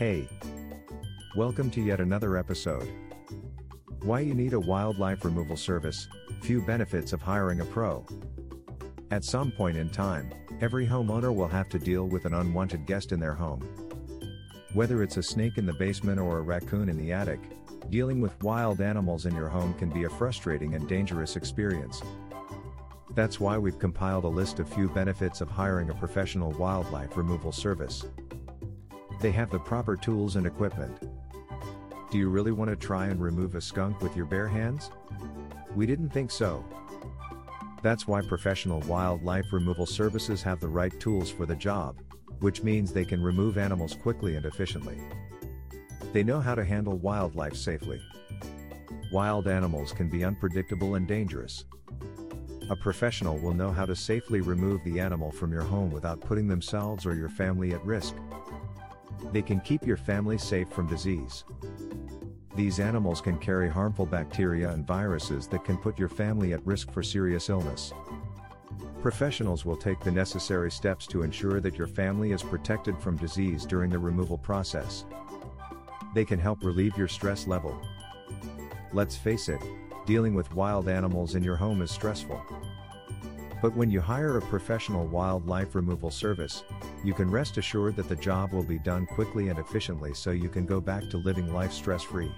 Hey! Welcome to yet another episode. Why you need a wildlife removal service, few benefits of hiring a pro. At some point in time, every homeowner will have to deal with an unwanted guest in their home. Whether it's a snake in the basement or a raccoon in the attic, dealing with wild animals in your home can be a frustrating and dangerous experience. That's why we've compiled a list of few benefits of hiring a professional wildlife removal service. They have the proper tools and equipment. Do you really want to try and remove a skunk with your bare hands? We didn't think so. That's why professional wildlife removal services have the right tools for the job, which means they can remove animals quickly and efficiently. They know how to handle wildlife safely. Wild animals can be unpredictable and dangerous. A professional will know how to safely remove the animal from your home without putting themselves or your family at risk. They can keep your family safe from disease. These animals can carry harmful bacteria and viruses that can put your family at risk for serious illness. Professionals will take the necessary steps to ensure that your family is protected from disease during the removal process. They can help relieve your stress level. Let's face it, dealing with wild animals in your home is stressful. But when you hire a professional wildlife removal service, you can rest assured that the job will be done quickly and efficiently so you can go back to living life stress free.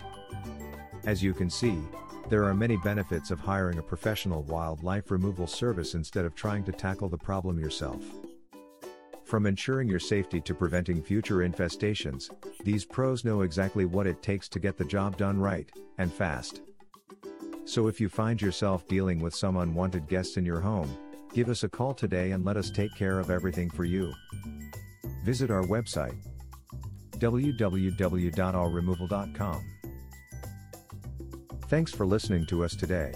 As you can see, there are many benefits of hiring a professional wildlife removal service instead of trying to tackle the problem yourself. From ensuring your safety to preventing future infestations, these pros know exactly what it takes to get the job done right, and fast. So if you find yourself dealing with some unwanted guests in your home, give us a call today and let us take care of everything for you. Visit our website www.awremoval.com. Thanks for listening to us today.